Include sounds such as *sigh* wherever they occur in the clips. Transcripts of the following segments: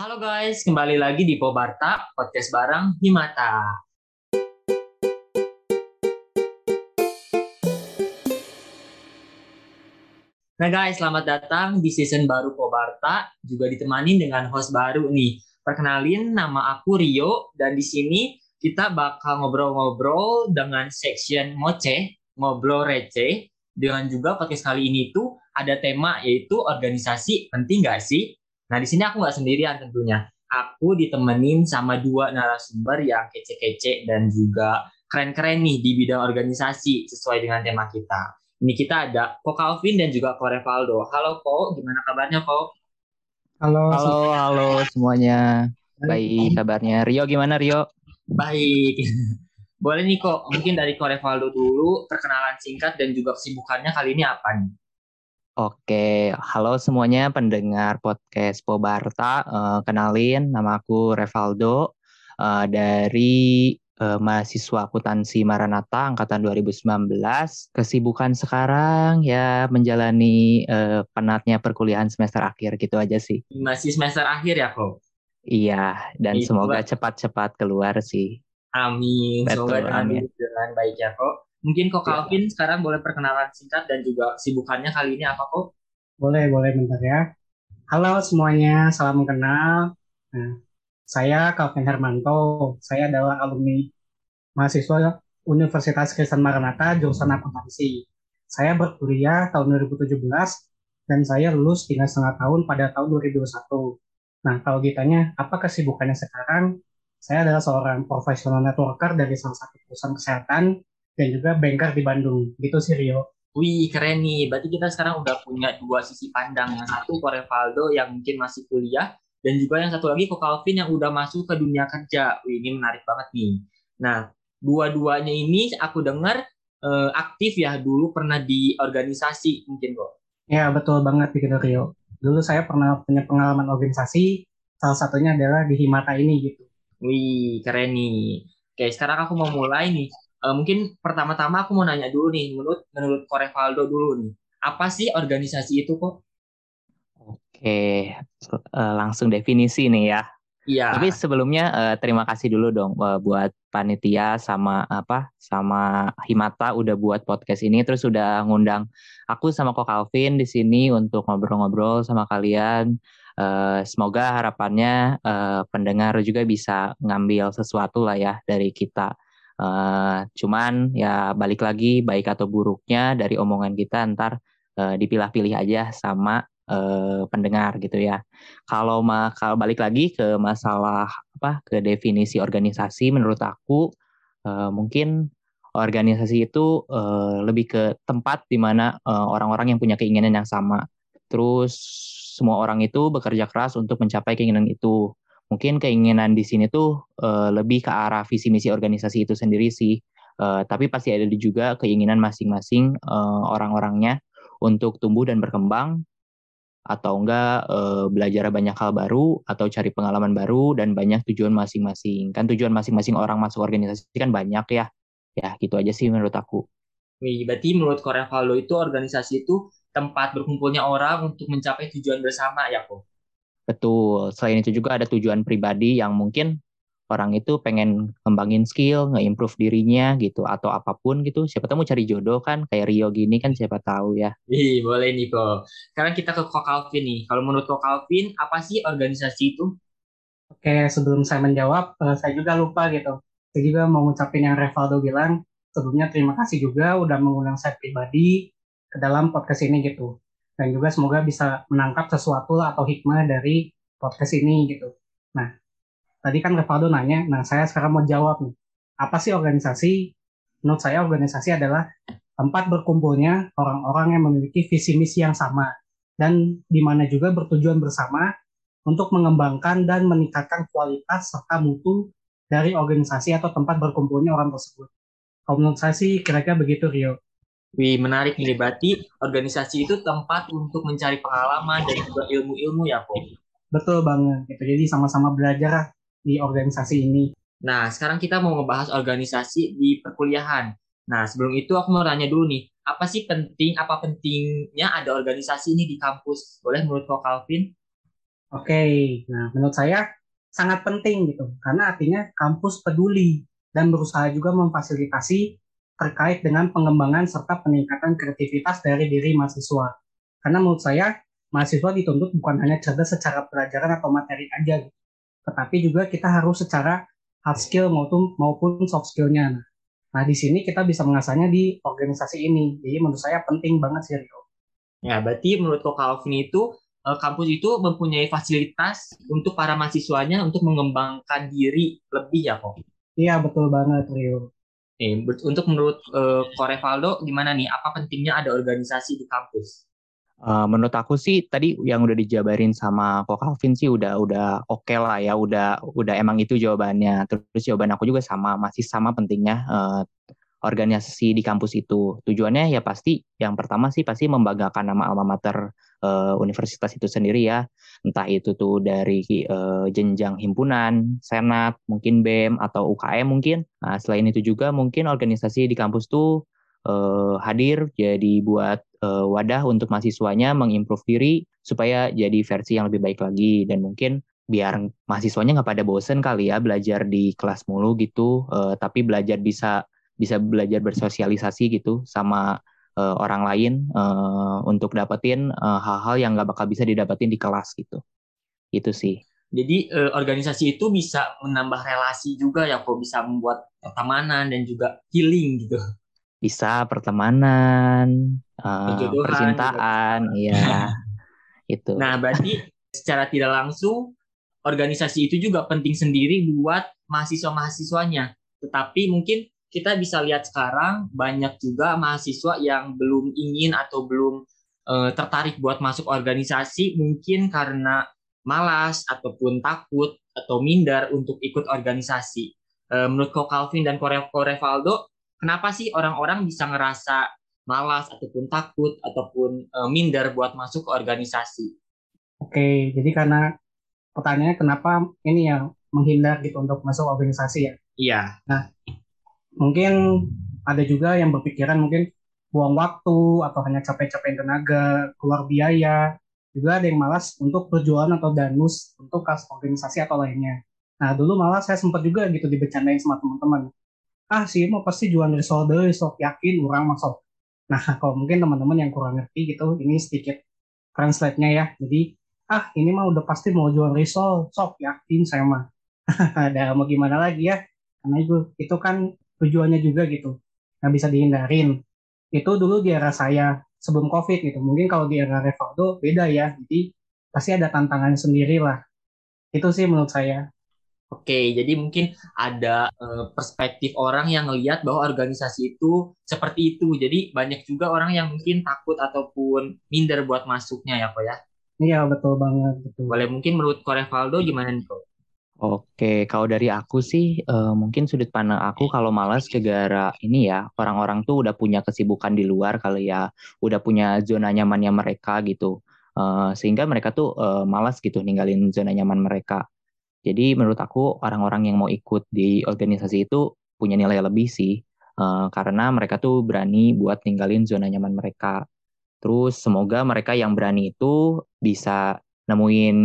Halo guys, kembali lagi di Pobarta, podcast bareng Himata. Nah guys, selamat datang di season baru Pobarta, juga ditemani dengan host baru nih. Perkenalin, nama aku Rio, dan di sini kita bakal ngobrol-ngobrol dengan section ngoceh, ngobrol receh, dengan juga podcast kali ini tuh ada tema yaitu organisasi penting gak sih? Nah di sini aku nggak sendirian tentunya. Aku ditemenin sama dua narasumber yang kece-kece dan juga keren-keren nih di bidang organisasi sesuai dengan tema kita. Ini kita ada Ko Calvin dan juga Ko Revaldo. Halo Ko, gimana kabarnya Ko? Halo, halo, halo semuanya. Baik kabarnya. Rio gimana Rio? Baik. *laughs* Boleh nih kok, mungkin dari Ko Revaldo dulu, perkenalan singkat dan juga kesibukannya kali ini apa nih? Oke, halo semuanya pendengar podcast Pobarta. Uh, kenalin, nama aku Revaldo uh, dari uh, mahasiswa akuntansi Maranata angkatan 2019. Kesibukan sekarang ya menjalani uh, penatnya perkuliahan semester akhir gitu aja sih. Masih semester akhir ya kok? Iya, dan Itu semoga cepat-cepat keluar sih. Amin. Betul, semoga dengan, dengan baik ya kok. Mungkin kok iya. Calvin ya. sekarang boleh perkenalan singkat dan juga sibukannya kali ini apa kok? Boleh, boleh bentar ya. Halo semuanya, salam kenal. Nah, saya Calvin Hermanto. Saya adalah alumni mahasiswa Universitas Kristen Maranatha jurusan akuntansi. Saya berkuliah tahun 2017 dan saya lulus tiga setengah tahun pada tahun 2021. Nah, kalau ditanya apa kesibukannya sekarang, saya adalah seorang profesional networker dari salah satu perusahaan kesehatan dan juga banker di Bandung. Gitu sih Rio. Wih, keren nih. Berarti kita sekarang udah punya dua sisi pandang. Yang satu Korevaldo yang mungkin masih kuliah, dan juga yang satu lagi Ko Calvin yang udah masuk ke dunia kerja. Wih, ini menarik banget nih. Nah, dua-duanya ini aku dengar uh, aktif ya dulu pernah di organisasi mungkin kok. Ya, betul banget gitu Rio. Dulu saya pernah punya pengalaman organisasi, salah satunya adalah di Himata ini gitu. Wih, keren nih. Oke, sekarang aku mau mulai nih. Uh, mungkin pertama-tama aku mau nanya dulu nih, menurut menurut Korevaldo dulu nih, apa sih organisasi itu kok? Oke, uh, langsung definisi nih ya. Iya. Tapi sebelumnya uh, terima kasih dulu dong uh, buat panitia sama apa sama Himata udah buat podcast ini terus udah ngundang aku sama Ko Calvin di sini untuk ngobrol-ngobrol sama kalian. Uh, semoga harapannya uh, pendengar juga bisa ngambil sesuatu lah ya dari kita Uh, cuman ya balik lagi baik atau buruknya dari omongan kita ntar uh, dipilah-pilih aja sama uh, pendengar gitu ya. Kalau ma kalau balik lagi ke masalah apa ke definisi organisasi menurut aku uh, mungkin organisasi itu uh, lebih ke tempat di mana uh, orang-orang yang punya keinginan yang sama. Terus semua orang itu bekerja keras untuk mencapai keinginan itu mungkin keinginan di sini tuh uh, lebih ke arah visi misi organisasi itu sendiri sih. Uh, tapi pasti ada juga keinginan masing-masing uh, orang-orangnya untuk tumbuh dan berkembang atau enggak uh, belajar banyak hal baru atau cari pengalaman baru dan banyak tujuan masing-masing. Kan tujuan masing-masing orang masuk organisasi kan banyak ya. Ya, gitu aja sih menurut aku. Wih, berarti menurut Korea Valdo itu organisasi itu tempat berkumpulnya orang untuk mencapai tujuan bersama ya kok? Betul. Selain itu juga ada tujuan pribadi yang mungkin orang itu pengen ngembangin skill, nge-improve dirinya gitu atau apa pun gitu. Siapa tahu mau cari jodoh kan kayak Rio gini kan siapa tahu ya. Ih, boleh nih kok. Sekarang kita ke Kok Calvin nih. Kalau menurut Kok Calvin, apa sih organisasi itu? Oke, sebelum saya menjawab, eh, saya juga lupa gitu. Saya juga mau ngucapin yang Revaldo bilang, sebelumnya terima kasih juga udah mengundang saya pribadi ke dalam podcast ini gitu dan juga semoga bisa menangkap sesuatu atau hikmah dari podcast ini gitu. Nah, tadi kan Revaldo nanya, nah saya sekarang mau jawab nih, apa sih organisasi? Menurut saya organisasi adalah tempat berkumpulnya orang-orang yang memiliki visi misi yang sama dan di mana juga bertujuan bersama untuk mengembangkan dan meningkatkan kualitas serta mutu dari organisasi atau tempat berkumpulnya orang tersebut. Kalau menurut saya sih kira-kira begitu Rio. Wih, menarik nih. Berarti organisasi itu tempat untuk mencari pengalaman dan juga ilmu-ilmu ya, Kok? Betul banget. Gitu. Jadi sama-sama belajar di organisasi ini. Nah, sekarang kita mau ngebahas organisasi di perkuliahan. Nah, sebelum itu aku mau tanya dulu nih, apa sih penting, apa pentingnya ada organisasi ini di kampus? Boleh menurut Kok Calvin? Oke, nah menurut saya sangat penting gitu, karena artinya kampus peduli dan berusaha juga memfasilitasi terkait dengan pengembangan serta peningkatan kreativitas dari diri mahasiswa. Karena menurut saya mahasiswa dituntut bukan hanya cerdas secara pelajaran atau materi aja, tetapi juga kita harus secara hard skill maupun maupun soft skillnya. Nah, di sini kita bisa mengasahnya di organisasi ini. Jadi menurut saya penting banget sih Rio. Ya, berarti menurut Kok Calvin itu eh, kampus itu mempunyai fasilitas untuk para mahasiswanya untuk mengembangkan diri lebih ya kok? Iya betul banget Rio. Eh, untuk menurut uh, Korevaldo gimana nih? Apa pentingnya ada organisasi di kampus? Uh, menurut aku sih tadi yang udah dijabarin sama Kok Calvin sih udah udah oke okay lah ya, udah udah emang itu jawabannya. Terus jawaban aku juga sama masih sama pentingnya uh, organisasi di kampus itu. Tujuannya ya pasti yang pertama sih pasti membanggakan nama alma mater uh, universitas itu sendiri ya. Entah itu tuh dari uh, jenjang himpunan, senat, mungkin BEM atau UKM mungkin. Nah, selain itu juga mungkin organisasi di kampus tuh uh, hadir jadi buat uh, wadah untuk mahasiswanya mengimprove diri supaya jadi versi yang lebih baik lagi dan mungkin biar mahasiswanya nggak pada bosen kali ya belajar di kelas mulu gitu uh, tapi belajar bisa bisa belajar bersosialisasi gitu sama uh, orang lain uh, untuk dapetin hal-hal uh, yang nggak bakal bisa didapetin di kelas gitu. Itu sih. Jadi uh, organisasi itu bisa menambah relasi juga ya kok bisa membuat pertemanan dan juga healing gitu. Bisa pertemanan, uh, percintaan, iya. *laughs* Itu. Nah, berarti secara tidak langsung organisasi itu juga penting sendiri buat mahasiswa-mahasiswanya. Tetapi mungkin kita bisa lihat sekarang banyak juga mahasiswa yang belum ingin atau belum uh, tertarik buat masuk organisasi mungkin karena malas ataupun takut atau minder untuk ikut organisasi. Uh, menurut Ko Calvin dan Ko Revaldo, kenapa sih orang-orang bisa ngerasa malas ataupun takut ataupun uh, minder buat masuk ke organisasi? Oke, jadi karena pertanyaannya kenapa ini ya menghindar gitu untuk masuk organisasi ya? Iya. Nah, mungkin ada juga yang berpikiran mungkin buang waktu atau hanya capek-capek tenaga, keluar biaya. Juga ada yang malas untuk perjualan atau danus untuk kas organisasi atau lainnya. Nah, dulu malah saya sempat juga gitu dibecandain sama teman-teman. Ah sih mau pasti jual resolve sok yakin orang masuk nah *laughs* kalau mungkin teman-teman yang kurang ngerti gitu ini sedikit translate-nya ya. Jadi ah ini mah udah pasti mau jual risol sok yakin saya mah. *laughs* Ada mau gimana lagi ya? Karena itu itu kan tujuannya juga gitu nggak bisa dihindarin itu dulu di era saya sebelum covid gitu mungkin kalau di era Revaldo beda ya jadi pasti ada tantangan sendiri lah itu sih menurut saya Oke, jadi mungkin ada uh, perspektif orang yang melihat bahwa organisasi itu seperti itu. Jadi banyak juga orang yang mungkin takut ataupun minder buat masuknya ya, kok ya? Iya, betul banget. Betul. Boleh mungkin menurut Korevaldo gimana nih, kok? Oke, kalau dari aku sih uh, mungkin sudut pandang aku kalau malas gara ini ya orang-orang tuh udah punya kesibukan di luar kali ya, udah punya zona nyamannya mereka gitu, uh, sehingga mereka tuh uh, malas gitu ninggalin zona nyaman mereka. Jadi menurut aku orang-orang yang mau ikut di organisasi itu punya nilai lebih sih, uh, karena mereka tuh berani buat tinggalin zona nyaman mereka. Terus semoga mereka yang berani itu bisa nemuin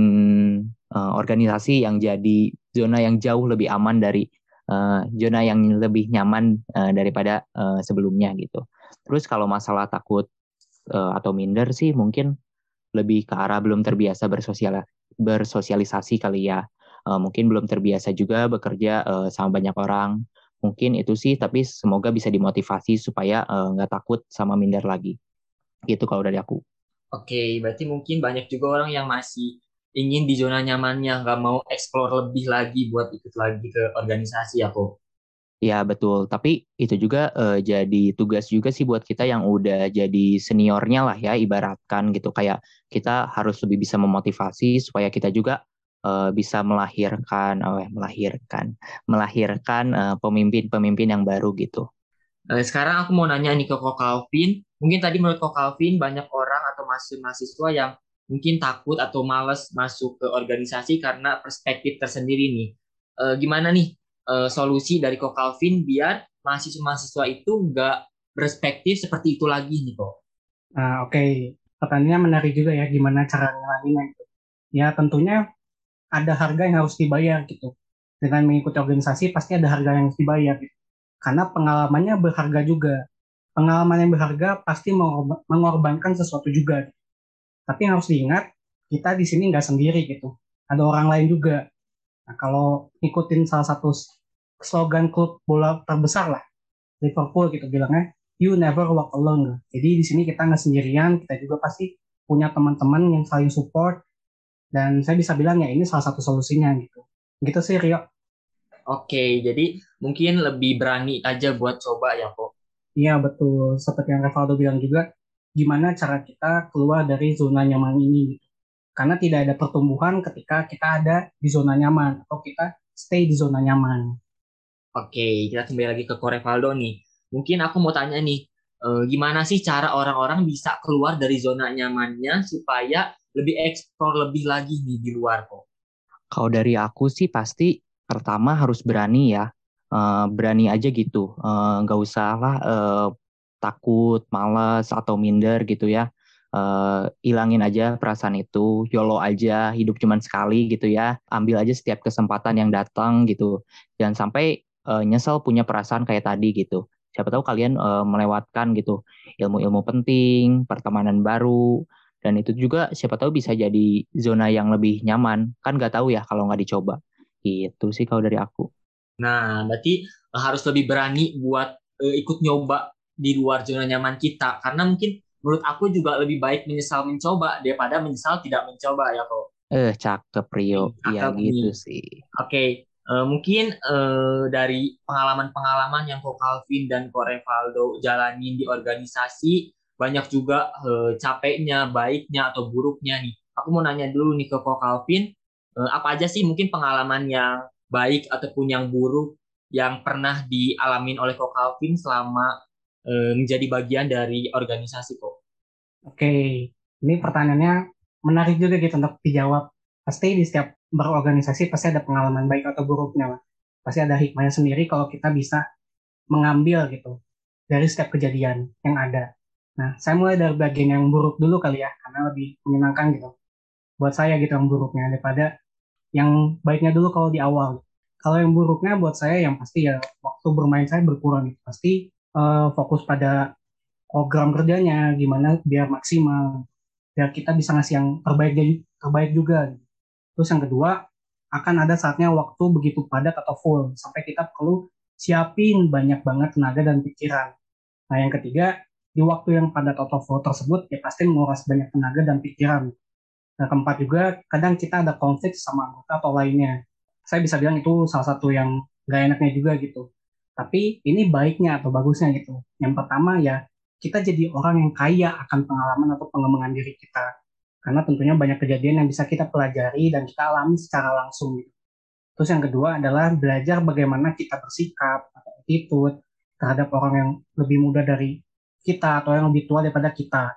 uh, organisasi yang jadi zona yang jauh lebih aman dari uh, zona yang lebih nyaman uh, daripada uh, sebelumnya gitu. Terus kalau masalah takut uh, atau minder sih mungkin lebih ke arah belum terbiasa bersosial bersosialisasi kali ya uh, mungkin belum terbiasa juga bekerja uh, sama banyak orang. Mungkin itu sih, tapi semoga bisa dimotivasi supaya nggak uh, takut sama minder lagi. Gitu kalau dari aku. Oke, berarti mungkin banyak juga orang yang masih ingin di zona nyamannya, nggak mau explore lebih lagi buat ikut lagi ke organisasi ya kok. Ya betul, tapi itu juga uh, jadi tugas juga sih buat kita yang udah jadi seniornya lah ya ibaratkan gitu kayak kita harus lebih bisa memotivasi supaya kita juga uh, bisa melahirkan, oh, melahirkan, melahirkan uh, pemimpin-pemimpin yang baru gitu. Sekarang aku mau nanya nih ke Kok Calvin. Mungkin tadi menurut Kok Calvin banyak orang atau mahasiswa yang mungkin takut atau males masuk ke organisasi karena perspektif tersendiri nih. Uh, gimana nih uh, solusi dari Kok Calvin biar mahasiswa-mahasiswa itu nggak perspektif seperti itu lagi nih kok? Nah, oke. Okay. Pertanyaannya menarik juga ya, gimana cara ngelalinnya itu. ya tentunya ada harga yang harus dibayar gitu. Dengan mengikuti organisasi pasti ada harga yang harus dibayar gitu. Karena pengalamannya berharga juga. Pengalaman yang berharga pasti mengorbankan sesuatu juga. Gitu. Tapi yang harus diingat, kita di sini nggak sendiri gitu. Ada orang lain juga. Nah, kalau ikutin salah satu slogan klub bola terbesar lah, Liverpool gitu bilangnya, you never walk alone. Jadi di sini kita nggak sendirian, kita juga pasti punya teman-teman yang saling support, dan saya bisa bilang ya ini salah satu solusinya gitu. Gitu sih Rio. Oke, jadi mungkin lebih berani aja buat coba ya kok. Iya betul, seperti yang Revaldo bilang juga, gimana cara kita keluar dari zona nyaman ini gitu. Karena tidak ada pertumbuhan ketika kita ada di zona nyaman atau kita stay di zona nyaman. Oke, kita kembali lagi ke Korevaldo nih. Mungkin aku mau tanya nih, eh, gimana sih cara orang-orang bisa keluar dari zona nyamannya supaya lebih eksplor lebih lagi nih di luar kok? Kalau dari aku sih pasti pertama harus berani ya, uh, berani aja gitu, uh, nggak usah lah uh, takut, males atau minder gitu ya. Uh, ilangin aja perasaan itu, yolo aja, hidup cuman sekali gitu ya. Ambil aja setiap kesempatan yang datang gitu. Jangan sampai uh, nyesel punya perasaan kayak tadi gitu. Siapa tahu kalian uh, melewatkan gitu ilmu-ilmu penting, pertemanan baru, dan itu juga siapa tahu bisa jadi zona yang lebih nyaman kan nggak tahu ya kalau nggak dicoba itu sih kalau dari aku nah berarti harus lebih berani buat uh, ikut nyoba di luar zona nyaman kita. Karena mungkin menurut aku juga lebih baik menyesal mencoba daripada menyesal tidak mencoba ya kok. Eh cakep Rio. Iya gitu sih. Oke okay. Uh, eh, mungkin uh, dari pengalaman-pengalaman yang Ko Calvin dan Ko Revaldo jalanin di organisasi banyak juga uh, capeknya, baiknya atau buruknya nih. Aku mau nanya dulu nih ke Ko Calvin, uh, apa aja sih mungkin pengalaman yang baik ataupun yang buruk yang pernah dialamin oleh Ko Calvin selama menjadi bagian dari organisasi kok? Oke, ini pertanyaannya menarik juga gitu untuk dijawab. Pasti di setiap berorganisasi pasti ada pengalaman baik atau buruknya. Pasti ada hikmahnya sendiri kalau kita bisa mengambil gitu dari setiap kejadian yang ada. Nah, saya mulai dari bagian yang buruk dulu kali ya, karena lebih menyenangkan gitu. Buat saya gitu yang buruknya, daripada yang baiknya dulu kalau di awal. Kalau yang buruknya buat saya yang pasti ya waktu bermain saya berkurang gitu. Pasti uh, fokus pada program kerjanya, gimana biar maksimal, biar kita bisa ngasih yang terbaik terbaik juga. Terus yang kedua, akan ada saatnya waktu begitu padat atau full, sampai kita perlu siapin banyak banget tenaga dan pikiran. Nah yang ketiga, di waktu yang padat atau flow tersebut ya pasti menguras banyak tenaga dan pikiran. Nah, keempat juga kadang kita ada konflik sama anggota atau lainnya. Saya bisa bilang itu salah satu yang gak enaknya juga gitu. Tapi ini baiknya atau bagusnya gitu. Yang pertama ya kita jadi orang yang kaya akan pengalaman atau pengembangan diri kita. Karena tentunya banyak kejadian yang bisa kita pelajari dan kita alami secara langsung gitu. Terus yang kedua adalah belajar bagaimana kita bersikap atau attitude terhadap orang yang lebih muda dari kita atau yang lebih tua daripada kita.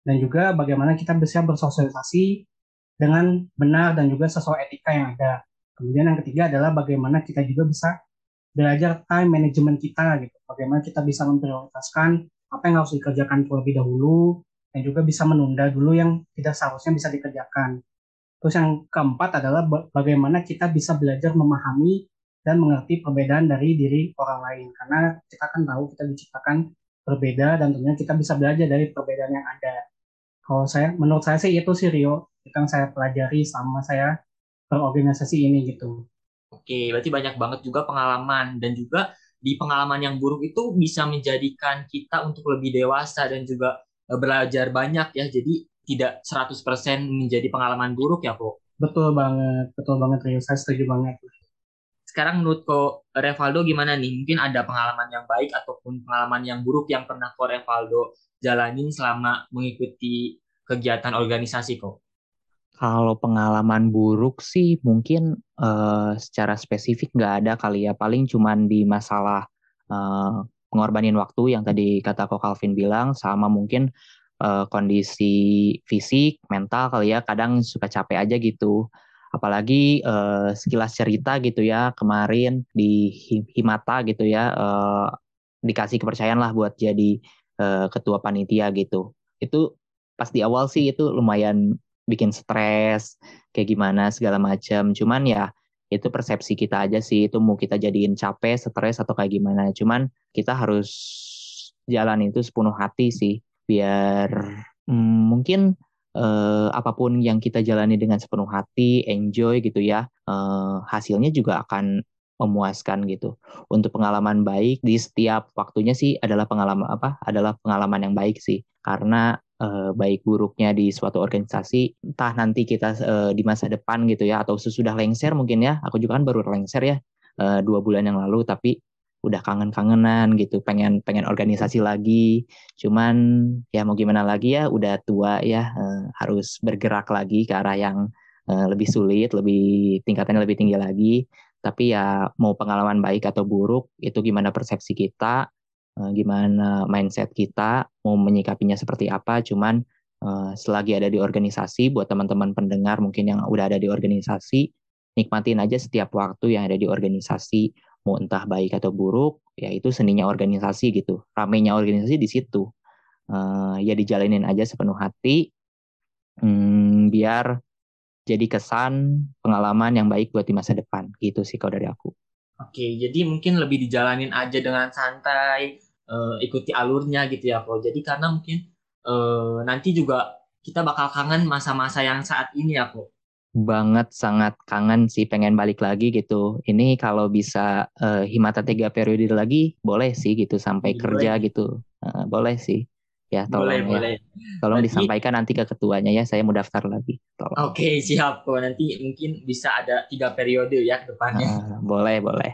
Dan juga bagaimana kita bisa bersosialisasi dengan benar dan juga sesuai etika yang ada. Kemudian yang ketiga adalah bagaimana kita juga bisa belajar time management kita gitu. Bagaimana kita bisa memprioritaskan apa yang harus dikerjakan terlebih dahulu dan juga bisa menunda dulu yang tidak seharusnya bisa dikerjakan. Terus yang keempat adalah bagaimana kita bisa belajar memahami dan mengerti perbedaan dari diri orang lain. Karena kita kan tahu kita diciptakan berbeda dan tentunya kita bisa belajar dari perbedaan yang ada. Kalau saya, menurut saya sih itu sih Rio, yang saya pelajari sama saya berorganisasi ini gitu. Oke, berarti banyak banget juga pengalaman dan juga di pengalaman yang buruk itu bisa menjadikan kita untuk lebih dewasa dan juga e, belajar banyak ya. Jadi tidak 100% menjadi pengalaman buruk ya kok. Betul banget, betul banget Rio, saya setuju banget sekarang menurut ko Revaldo gimana nih? Mungkin ada pengalaman yang baik ataupun pengalaman yang buruk yang pernah ko Revaldo jalanin selama mengikuti kegiatan organisasi kok? Kalau pengalaman buruk sih mungkin uh, secara spesifik nggak ada kali ya. Paling cuman di masalah uh, pengorbanin waktu yang tadi kata Ko Calvin bilang, sama mungkin uh, kondisi fisik, mental kali ya. Kadang suka capek aja gitu apalagi uh, sekilas cerita gitu ya kemarin di Himata gitu ya uh, dikasih kepercayaan lah buat jadi uh, ketua panitia gitu itu pas di awal sih itu lumayan bikin stres kayak gimana segala macam. Cuman ya itu persepsi kita aja sih. Itu mau kita jadiin capek stres atau kayak gimana. Cuman kita harus jalan itu sepenuh hati sih. Biar hmm, mungkin eh, apa pun yang kita jalani dengan sepenuh hati enjoy gitu ya eh, hasilnya juga akan memuaskan gitu. Untuk pengalaman baik di setiap waktunya sih adalah pengalaman apa adalah pengalaman yang baik sih. Karena uh, baik buruknya di suatu organisasi entah nanti kita uh, di masa depan gitu ya atau sesudah lengser mungkin ya. Aku juga kan baru lengser ya uh, dua bulan yang lalu tapi udah kangen-kangenan gitu pengen pengen organisasi lagi. Cuman ya mau gimana lagi ya udah tua ya uh, harus bergerak lagi ke arah yang uh, lebih sulit lebih tingkatannya lebih tinggi lagi. Tapi ya mau pengalaman baik atau buruk itu gimana persepsi kita Eh, gimana mindset kita mau menyikapinya seperti apa cuman uh, selagi ada di organisasi buat teman-teman pendengar mungkin yang udah ada di organisasi nikmatin aja setiap waktu yang ada di organisasi. Mau entah baik atau buruk ya itu seninya organisasi gitu. Ramenya organisasi di situ. Uh, ya dijalanin aja sepenuh hati hmm, biar jadi kesan pengalaman yang baik buat di masa depan. Gitu sih kalau dari aku. Oke, jadi mungkin lebih dijalanin aja dengan santai, uh, ikuti alurnya gitu ya, Ko. Jadi karena mungkin uh, nanti juga kita bakal kangen masa-masa yang saat ini ya, Ko. Banget, sangat kangen sih pengen balik lagi gitu. Ini kalau bisa uh, himata tiga periode lagi, boleh sih gitu sampai boleh. kerja gitu. Uh, boleh sih ya tolong boleh, ya. Boleh. Tolong nanti, disampaikan nanti ke ketuanya ya, saya mau daftar lagi. Oke, okay, siap kok. Nanti mungkin bisa ada tiga periode ya ke depannya. Nah, boleh, boleh.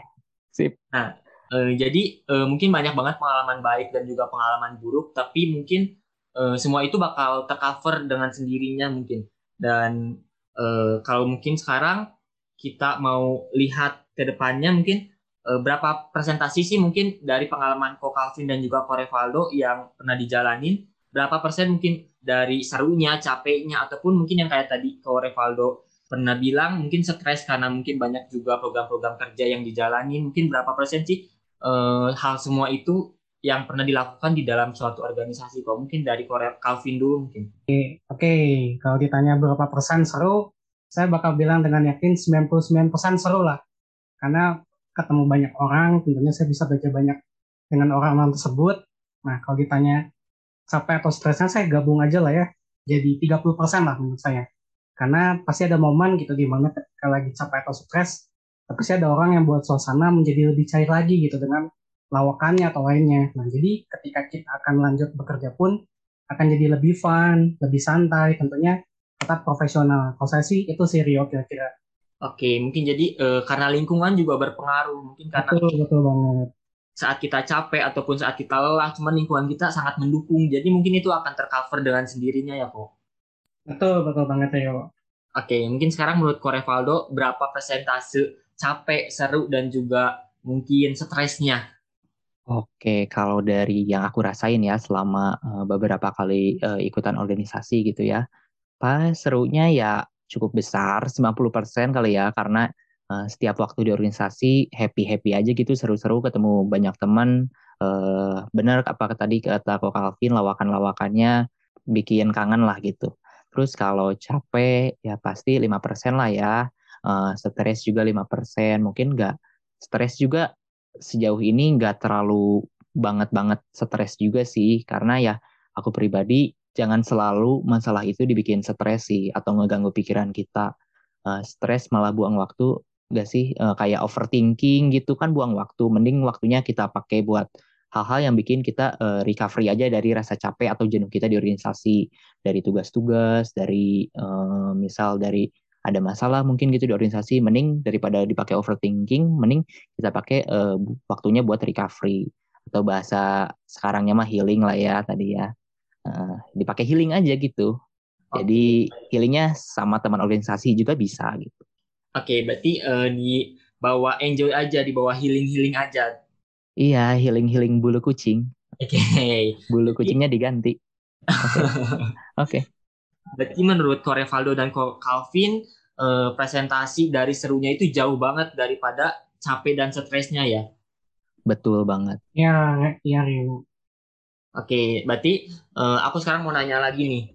Sip. Nah, eh, jadi eh, mungkin banyak banget pengalaman baik dan juga pengalaman buruk, tapi mungkin eh, semua itu bakal tercover dengan sendirinya mungkin. Dan eh, kalau mungkin sekarang kita mau lihat ke depannya mungkin uh, berapa presentasi sih mungkin dari pengalaman Ko Calvin dan juga Ko Revaldo yang pernah dijalanin berapa persen mungkin dari serunya, capeknya ataupun mungkin yang kayak tadi Ko Revaldo pernah bilang mungkin stres karena mungkin banyak juga program-program kerja yang dijalani mungkin berapa persen sih uh, hal semua itu yang pernah dilakukan di dalam suatu organisasi kok mungkin dari Korea Calvin dulu mungkin oke okay. kalau ditanya berapa persen seru saya bakal bilang dengan yakin 99% seru lah karena ketemu banyak orang, tentunya saya bisa belajar banyak dengan orang-orang tersebut. Nah, kalau ditanya capek atau stresnya, saya gabung aja lah ya. Jadi 30% lah menurut saya. Karena pasti ada momen gitu di mana ketika lagi capek atau stres, tapi sih ada orang yang buat suasana menjadi lebih cair lagi gitu dengan lawakannya atau lainnya. Nah, jadi ketika kita akan lanjut bekerja pun akan jadi lebih fun, lebih santai, tentunya tetap profesional. Kalau saya sih itu sih Rio kira-kira. Oke, mungkin jadi uh, karena lingkungan juga berpengaruh. Mungkin karena betul, betul banget. Saat kita capek ataupun saat kita lelah, cuman lingkungan kita sangat mendukung. Jadi mungkin itu akan tercover dengan sendirinya ya, kok. Betul, betul banget ya, Oke, mungkin sekarang menurut Korevaldo berapa persentase capek, seru dan juga mungkin stresnya? Oke, kalau dari yang aku rasain ya selama uh, beberapa kali uh, ikutan organisasi gitu ya, pas serunya ya cukup besar 90% kali ya karena uh, setiap waktu di organisasi happy-happy aja gitu seru-seru ketemu banyak teman uh, benar apa tadi kata Ko Calvin lawakan-lawakannya bikin kangen lah gitu. Terus kalau capek ya pasti 5% lah ya. Uh, stres juga 5%. Mungkin nggak stres juga sejauh ini nggak terlalu banget-banget stres juga sih karena ya aku pribadi jangan selalu masalah itu dibikin stres sih atau ngeganggu pikiran kita. Uh, stres malah buang waktu gak sih uh, kayak overthinking gitu kan buang waktu. Mending waktunya kita pakai buat hal-hal yang bikin kita uh, recovery aja dari rasa capek atau jenuh kita di organisasi, dari tugas-tugas, dari misal dari ada masalah mungkin gitu di organisasi, mending daripada dipakai overthinking, mending kita pakai uh, waktunya buat recovery atau bahasa sekarangnya mah healing lah ya tadi ya uh, dipakai healing aja gitu. Jadi healingnya sama teman organisasi juga bisa gitu. Oke, okay, berarti uh, di bawah enjoy aja, di bawah healing healing aja. Iya, healing healing bulu kucing. Oke. Okay. Bulu kucingnya diganti. *laughs* Oke. Okay. okay. Berarti menurut Korevaldo dan Calvin uh, presentasi dari serunya itu jauh banget daripada capek dan stresnya ya. Betul banget. Ya, ya Rio. Oke, berarti uh, aku sekarang mau nanya lagi nih.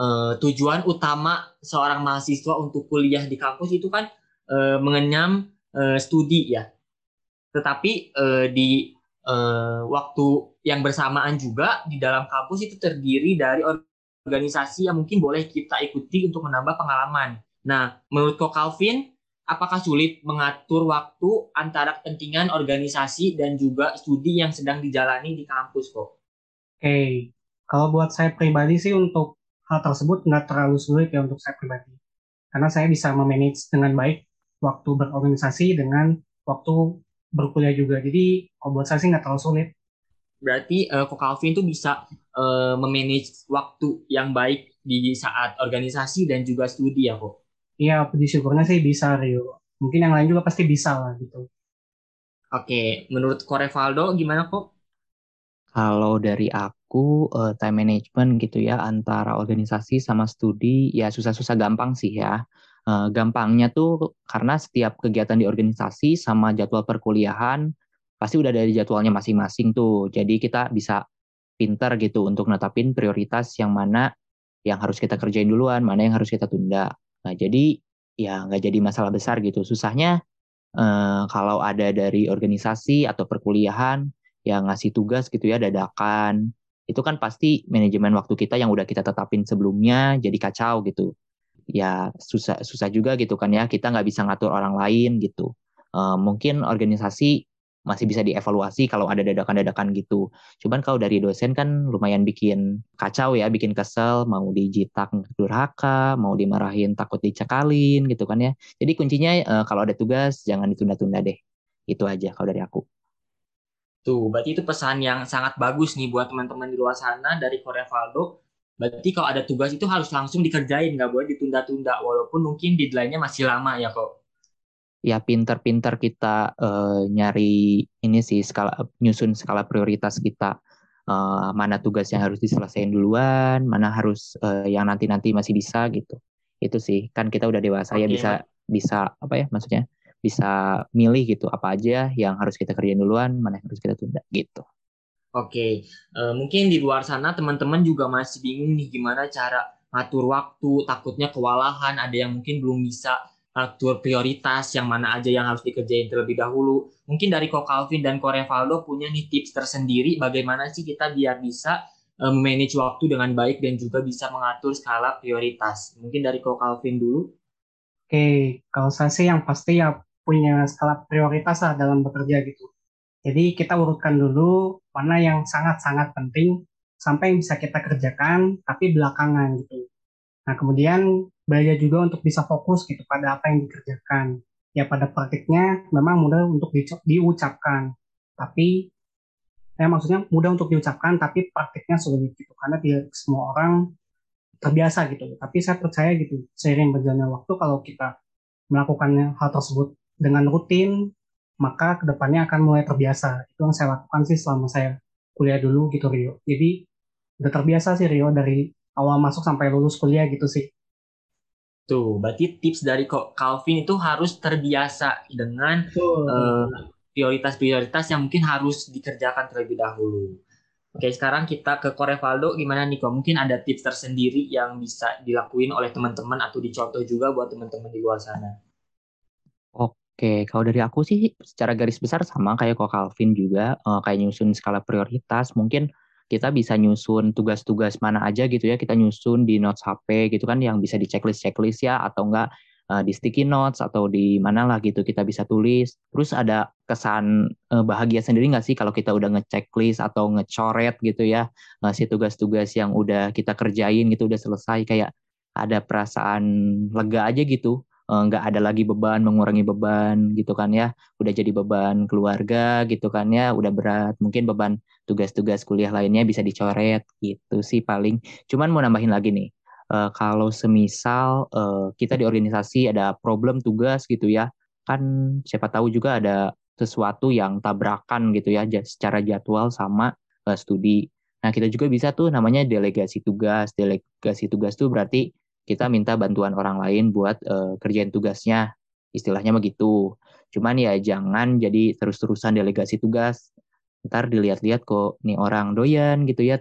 uh, tujuan utama seorang mahasiswa untuk kuliah di kampus itu kan uh, mengenyam uh, studi ya. Tetapi uh, di uh, waktu yang bersamaan juga di dalam kampus itu terdiri dari organisasi yang mungkin boleh kita ikuti untuk menambah pengalaman. Nah, menurut Ko Calvin, apakah sulit mengatur waktu antara kepentingan organisasi dan juga studi yang sedang dijalani di kampus kok? Oke, okay. kalau buat saya pribadi sih untuk hal tersebut nggak terlalu sulit ya untuk saya pribadi. Karena saya bisa memanage dengan baik waktu berorganisasi dengan waktu berkuliah juga. Jadi kalau buat saya sih nggak terlalu sulit. Berarti uh, Ko Calvin tuh bisa uh, memanage waktu yang baik di saat organisasi dan juga studi ya kok? Iya, puji syukurnya sih bisa Rio. Mungkin yang lain juga pasti bisa lah gitu. Oke, menurut Korevaldo gimana kok? Kalau dari aku uh, time management gitu ya antara organisasi sama studi ya susah-susah gampang sih ya. Uh, gampangnya tuh karena setiap kegiatan di organisasi sama jadwal perkuliahan pasti udah dari jadwalnya masing-masing tuh. Jadi kita bisa pinter gitu untuk netapin prioritas yang mana yang harus kita kerjain duluan, mana yang harus kita tunda. Nah jadi ya nggak jadi masalah besar gitu. Susahnya uh, kalau ada dari organisasi atau perkuliahan yang ngasih tugas gitu ya dadakan itu kan pasti manajemen waktu kita yang udah kita tetapin sebelumnya jadi kacau gitu ya susah susah juga gitu kan ya kita nggak bisa ngatur orang lain gitu uh, mungkin organisasi masih bisa dievaluasi kalau ada dadakan-dadakan gitu. Cuman kalau dari dosen kan lumayan bikin kacau ya, bikin kesel, mau dijitak durhaka, mau dimarahin takut dicekalin gitu kan ya. Jadi kuncinya uh, kalau ada tugas jangan ditunda-tunda deh. Itu aja kalau dari aku. Tuh, berarti itu pesan yang sangat bagus nih buat teman-teman di luar sana dari Korea Valdo. Berarti kalau ada tugas itu harus langsung dikerjain, nggak boleh ditunda-tunda, walaupun mungkin deadline-nya masih lama ya kok. Ya pinter-pinter kita uh, nyari ini sih skala nyusun skala prioritas kita. Uh, mana tugas yang harus diselesaikan duluan, mana harus uh, yang nanti-nanti masih bisa gitu. Itu sih kan kita udah dewasa okay. ya bisa bisa apa ya maksudnya bisa milih gitu apa aja yang harus kita kerjain duluan, mana yang harus kita tunda gitu. Oke, uh, mungkin di luar sana teman-teman juga masih bingung nih gimana cara ngatur waktu, takutnya kewalahan, ada yang mungkin belum bisa atur prioritas yang mana aja yang harus dikerjain terlebih dahulu. Mungkin dari Ko Calvin dan Ko Revaldo punya nih tips tersendiri bagaimana sih kita biar bisa uh, manage waktu dengan baik dan juga bisa mengatur skala prioritas. Mungkin dari Ko Calvin dulu. Oke, kalau saya sih yang pasti ya punya skala prioritas lah dalam bekerja gitu. Jadi kita urutkan dulu mana yang sangat-sangat penting sampai yang bisa kita kerjakan tapi belakangan gitu. Nah kemudian belajar juga untuk bisa fokus gitu pada apa yang dikerjakan. Ya pada praktiknya memang mudah untuk di, diucapkan, tapi ya maksudnya mudah untuk diucapkan tapi praktiknya sulit gitu karena tidak semua orang terbiasa gitu. Tapi saya percaya gitu seiring berjalannya waktu kalau kita melakukan hal tersebut dengan rutin, maka ke depannya akan mulai terbiasa. Itu yang saya lakukan sih selama saya kuliah dulu gitu Rio. Jadi udah terbiasa sih Rio dari awal masuk sampai lulus kuliah gitu sih. Tuh, berarti tips dari Calvin itu harus terbiasa dengan uh, prioritas-prioritas yang mungkin harus dikerjakan terlebih dahulu. Oke, sekarang kita ke Korevaldo. Gimana nih kok? Mungkin ada tips tersendiri yang bisa dilakuin oleh teman-teman atau dicontoh juga buat teman-teman di luar sana. Oke, kalau dari aku sih secara garis besar sama kayak kok Calvin juga, uh, kayak nyusun skala prioritas. Mungkin kita bisa nyusun tugas-tugas mana aja gitu ya, kita nyusun di notes HP gitu kan yang bisa di checklist-checklist ya atau enggak uh, di sticky notes atau di mana lah gitu kita bisa tulis. Terus ada kesan uh, bahagia sendiri nggak sih kalau kita udah ngechecklist atau ngecoret gitu ya, ngasih tugas-tugas yang udah kita kerjain gitu udah selesai kayak ada perasaan lega aja gitu nggak ada lagi beban mengurangi beban gitu kan ya. Udah jadi beban keluarga gitu kan ya. Udah berat. Mungkin beban tugas-tugas kuliah lainnya bisa dicoret gitu sih paling. Cuman mau nambahin lagi nih uh, kalau semisal uh, kita di organisasi ada problem tugas gitu ya kan siapa tahu juga ada sesuatu yang tabrakan gitu ya secara jadwal sama uh, studi. Nah kita juga bisa tuh namanya delegasi tugas. Delegasi tugas tuh berarti kita minta bantuan orang lain buat uh, kerjain tugasnya istilahnya begitu cuman ya jangan jadi terus-terusan delegasi tugas ntar dilihat-lihat kok nih orang doyan gitu ya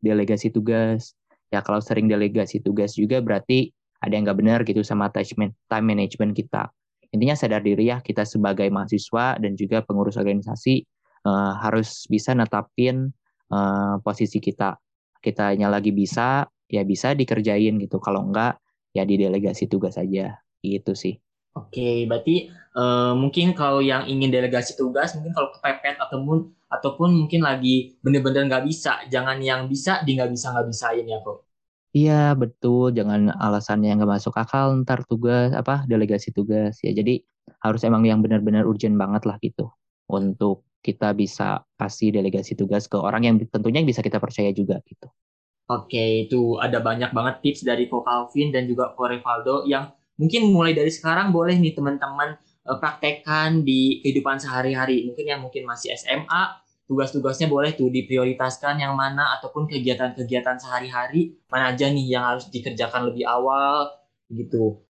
delegasi tugas ya kalau sering delegasi tugas juga berarti ada yang nggak benar gitu sama time management kita. Intinya sadar diri ya kita sebagai mahasiswa dan juga pengurus organisasi uh, harus bisa netapin uh, posisi kita. Kitanya lagi bisa, ya bisa dikerjain gitu. Kalau enggak, ya di delegasi tugas aja. Gitu sih. Oke, berarti uh, mungkin kalau yang ingin delegasi tugas, mungkin kalau kepepet ataupun ataupun mungkin lagi bener-bener nggak bisa, jangan yang bisa di nggak bisa nggak bisain ya kok. Iya betul, jangan alasannya nggak masuk akal ntar tugas apa delegasi tugas ya. Jadi harus emang yang benar-benar urgent banget lah gitu untuk kita bisa kasih delegasi tugas ke orang yang tentunya bisa kita percaya juga gitu. Oke, itu ada banyak banget tips dari Ko Calvin dan juga Ko Revaldo yang mungkin mulai dari sekarang boleh nih teman-teman eh, praktekkan di kehidupan sehari-hari. Mungkin yang mungkin masih SMA tugas-tugasnya boleh tuh diprioritaskan yang mana ataupun kegiatan-kegiatan sehari-hari mana aja nih yang harus dikerjakan lebih awal gitu.